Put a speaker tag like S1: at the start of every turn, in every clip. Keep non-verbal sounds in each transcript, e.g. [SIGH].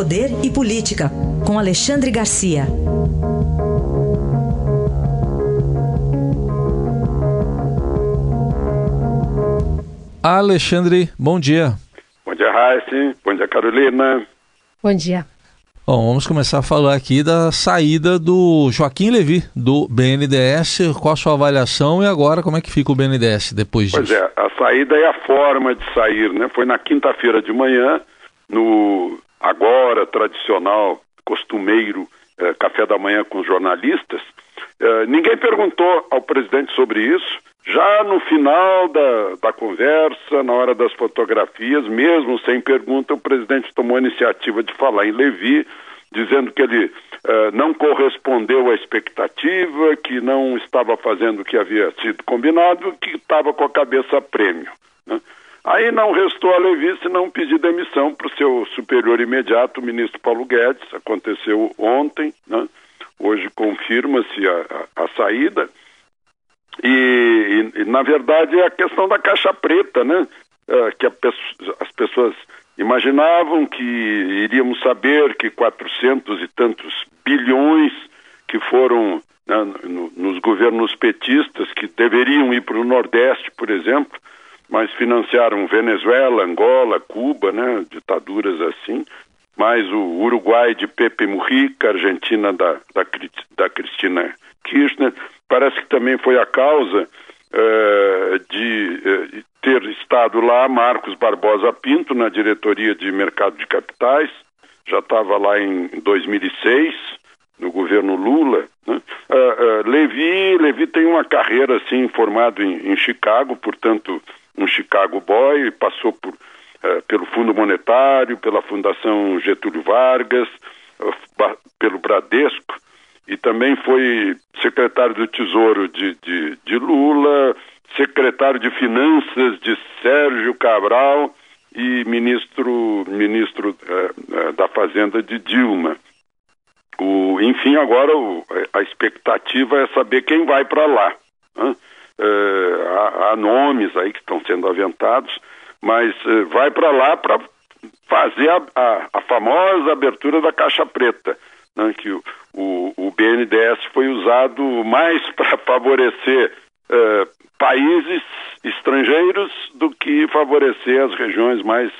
S1: Poder e Política, com Alexandre Garcia.
S2: Alexandre, bom dia.
S3: Bom dia, Raíssa. Bom dia, Carolina.
S4: Bom dia.
S2: Bom, vamos começar a falar aqui da saída do Joaquim Levi, do BNDES. Qual a sua avaliação e agora como é que fica o BNDES depois
S3: disso? Pois é, a saída é a forma de sair, né? Foi na quinta-feira de manhã, no agora tradicional, costumeiro eh, café da manhã com jornalistas. Eh, ninguém perguntou ao presidente sobre isso. Já no final da, da conversa, na hora das fotografias, mesmo sem pergunta, o presidente tomou a iniciativa de falar em Levi, dizendo que ele uh, não correspondeu à expectativa, que não estava fazendo o que havia sido combinado, que estava com a cabeça a prêmio. Né? Aí não restou a Levi senão pedir demissão para o seu superior imediato, o ministro Paulo Guedes. Aconteceu ontem, né? hoje confirma-se a, a, a saída. E, e, na verdade, é a questão da caixa preta, né? É, que as pessoas imaginavam que iríamos saber que 400 e tantos bilhões que foram né, no, nos governos petistas, que deveriam ir para o Nordeste, por exemplo, mas financiaram Venezuela, Angola, Cuba, né, ditaduras assim, mais o Uruguai de Pepe Mujica, Argentina da, da, da Cristina Kirchner, parece que também foi a causa uh, de uh, ter estado lá Marcos Barbosa Pinto na diretoria de mercado de capitais, já estava lá em 2006 no governo Lula. Né? Uh, Levi, Levi tem uma carreira assim formado em, em Chicago, portanto um Chicago boy, passou por pelo Fundo Monetário, pela Fundação Getúlio Vargas, pelo Bradesco e também foi secretário do Tesouro de, de, de Lula, secretário de Finanças de Sérgio Cabral e ministro, ministro uh, da Fazenda de Dilma. O, enfim, agora o, a expectativa é saber quem vai para lá. Né? Uh, há, há, nomes aí que estão sendo aventados, mas uh, vai para lá para fazer a, a, a, famosa abertura da caixa preta, né? que o, o, o BNDES foi usado mais [LAUGHS] para favorecer uh, países estrangeiros do que favorecer as regiões mais,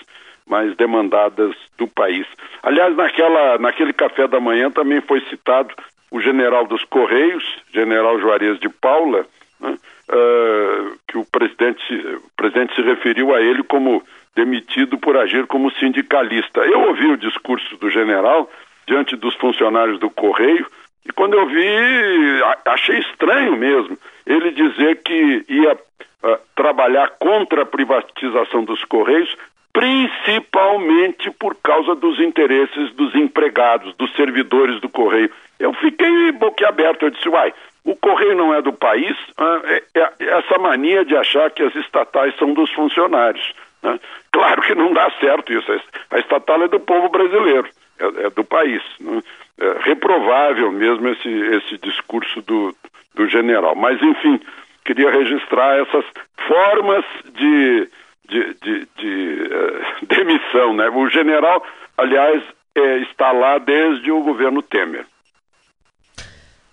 S3: mais demandadas do país. Aliás, naquela, naquele café da manhã também foi citado o general dos Correios, general Juarez de Paula, né, uh, que o presidente, o presidente se referiu a ele como demitido por agir como sindicalista. Eu ouvi o discurso do general diante dos funcionários do Correio. E quando eu vi, achei estranho mesmo ele dizer que ia uh, trabalhar contra a privatização dos Correios, principalmente por causa dos interesses dos empregados, dos servidores do Correio. Eu fiquei boquiaberto, eu disse, uai, o Correio não é do país, uh, é, é, essa mania de achar que as estatais são dos funcionários. Né? Claro que não dá certo isso, a estatal é do povo brasileiro é, é do país. Né? É reprovável mesmo esse, esse discurso do, do general. Mas, enfim, queria registrar essas formas de, de, de, de uh, [LAUGHS] demissão. Né? O general, aliás, é, está lá desde o governo Temer.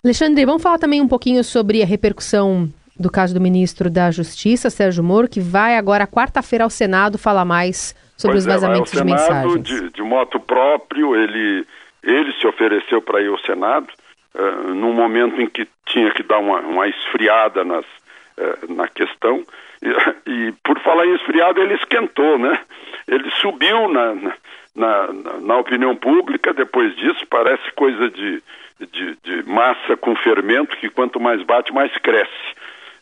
S4: Alexandre, vamos falar também um pouquinho sobre a repercussão do caso do ministro da Justiça, Sérgio Moro, que vai agora quarta-feira ao Senado falar mais sobre pois os vazamentos
S3: é,
S4: de mensagens.
S3: De, de moto próprio, ele, ele se ofereceu para ir ao Senado, uh, num momento em que tinha que dar uma, uma esfriada nas, uh, na questão. E, e, por falar em esfriado, ele esquentou, né? Ele subiu na, na, na, opinião pública depois disso, parece coisa de, de, de massa com fermento, que quanto mais bate, mais cresce.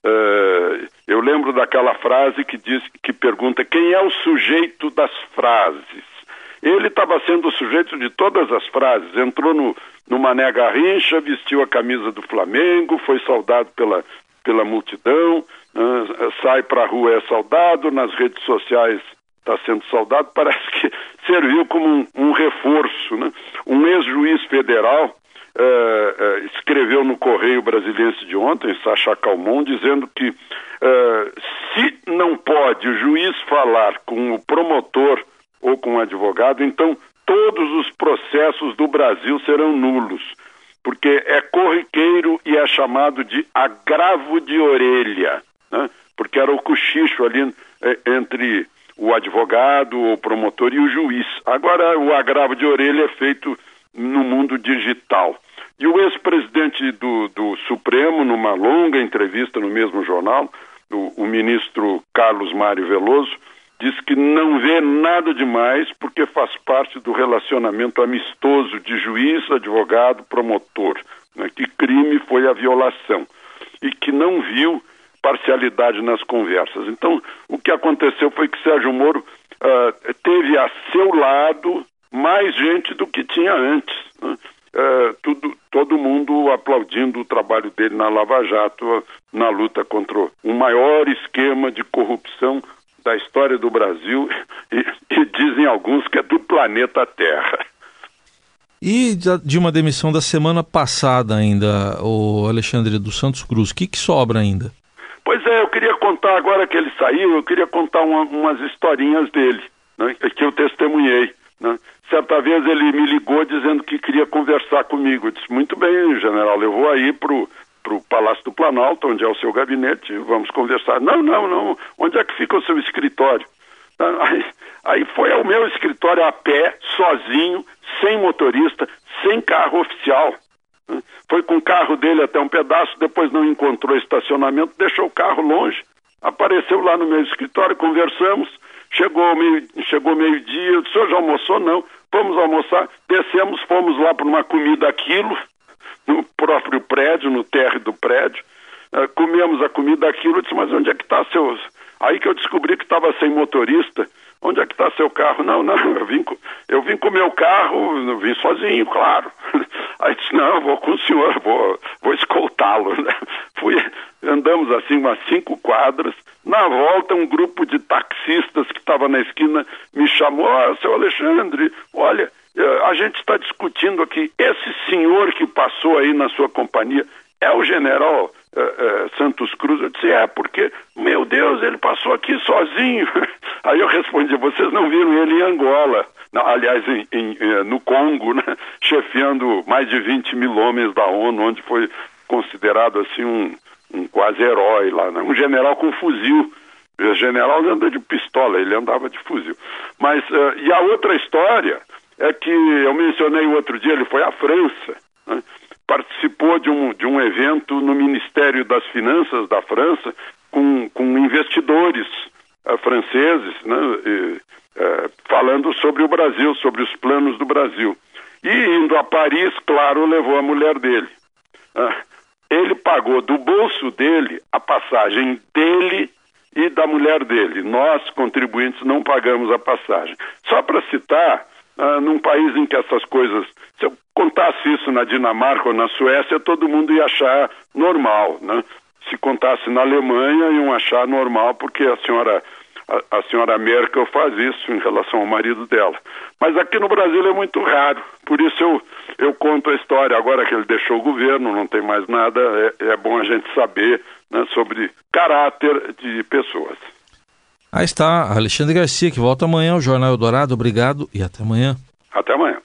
S3: Uh, eu lembro daquela frase que diz, que pergunta quem é o sujeito das frases. Ele estava sendo o sujeito de todas as frases. Entrou no, no Mané Garrincha, vestiu a camisa do Flamengo, foi saudado pela, pela multidão, sai para a rua é saudado, nas redes sociais está sendo saudado. [LAUGHS] Parece que serviu como um, um reforço. Né? Um ex-juiz federal uh, uh, escreveu no Correio Brasiliense de ontem, Sacha Calmon, dizendo que uh, se não pode o juiz falar com o promotor ou com o advogado, então todos os processos do Brasil serão nulos, porque é corriqueiro e é chamado de agravo de orelha, né? porque era o cochicho ali é, entre o advogado, o promotor e o juiz. Agora, o agravo de orelha é feito no mundo digital. E o ex-presidente do, do, Supremo, numa longa entrevista no mesmo jornal, o, o ministro Carlos Mário Veloso, disse que não vê nada demais porque faz parte do relacionamento amistoso de juiz, advogado, promotor, né, que crime foi a violação e que não viu parcialidade nas conversas. Então, o que aconteceu foi que Sérgio Moro uh, teve a seu lado mais gente do que tinha antes. Né? Uh, tudo, todo mundo aplaudindo o trabalho dele na Lava Jato, na luta contra o maior esquema de corrupção da história do Brasil [LAUGHS] e, e dizem alguns que é do planeta Terra.
S2: E de uma demissão da semana passada ainda, o Alexandre dos Santos Cruz, o que, que sobra ainda?
S3: Pois é, eu queria contar agora que ele saiu, eu queria contar uma, umas historinhas dele, né, que eu testemunhei. Né. Certa vez ele me ligou dizendo que queria conversar comigo. Eu disse, muito bem, general, eu vou aí para o Palácio do Planalto, onde é o seu gabinete, vamos conversar. Não, não, não. Onde é que fica o seu escritório? Aí, aí foi ao meu escritório a pé, sozinho, sem motorista, sem carro oficial. Foi com o carro dele até um pedaço, depois não encontrou estacionamento, deixou o carro longe. Apareceu lá no meu escritório, conversamos. Chegou meio, chegou meio-dia, o senhor já almoçou? Não. Vamos almoçar. Descemos, fomos lá para uma comida aquilo [LAUGHS] no próprio prédio, no térreo do prédio. Uh, comemos a comida aquilo, disse, mas onde é que está seu... Aí que eu descobri que estava sem motorista. Onde é que está seu carro? Não, não, eu vim com, eu vim com meu carro, eu vim sozinho, claro. [LAUGHS] Aí disse, não, vou com o senhor, vou, vou escoltá-lo. [LAUGHS] Fui, andamos assim umas cinco quadras. Na volta, um grupo de taxistas que estava na esquina me chamou, ah, seu Alexandre, olha, eh, a gente está discutindo aqui, esse senhor que passou aí na sua companhia é o general uh, uh, Santos Cruz? Eu disse, é, porque, Deus, ele passou aqui sozinho. [LAUGHS] Aí eu respondi, vocês não viram ele em Angola, não, aliás, em, em, no Congo, né? [LAUGHS] chefiando mais de 20 mil homens da ONU, onde foi considerado assim um, um quase herói lá, né? um general com fuzil. O general anda de pistola, ele andava de fuzil. Mas, uh, e a outra história é que eu mencionei outro dia, ele foi à França, né? participou de um, de um evento no Ministério das Finanças da França com, com investidores uh, franceses, né? Uh, falando sobre o Brasil, sobre os planos do Brasil. E indo a Paris, claro, levou a mulher dele. Uh, ele pagou do bolso dele a passagem dele e da mulher dele. Nós, contribuintes, não pagamos a passagem. Só para citar, ah, num país em que essas coisas. Se eu contasse isso na Dinamarca ou na Suécia, todo mundo ia achar normal, né? Se contasse na Alemanha, iam achar normal, porque a senhora, a, a senhora Merkel faz isso em relação ao marido dela. Mas aqui no Brasil é muito raro, por isso eu, eu conto a história. Agora que ele deixou o governo, não tem mais nada, é, é bom a gente saber né, sobre caráter de pessoas.
S2: Aí está Alexandre Garcia, que volta amanhã ao Jornal Eldorado. Obrigado e até amanhã.
S3: Até amanhã.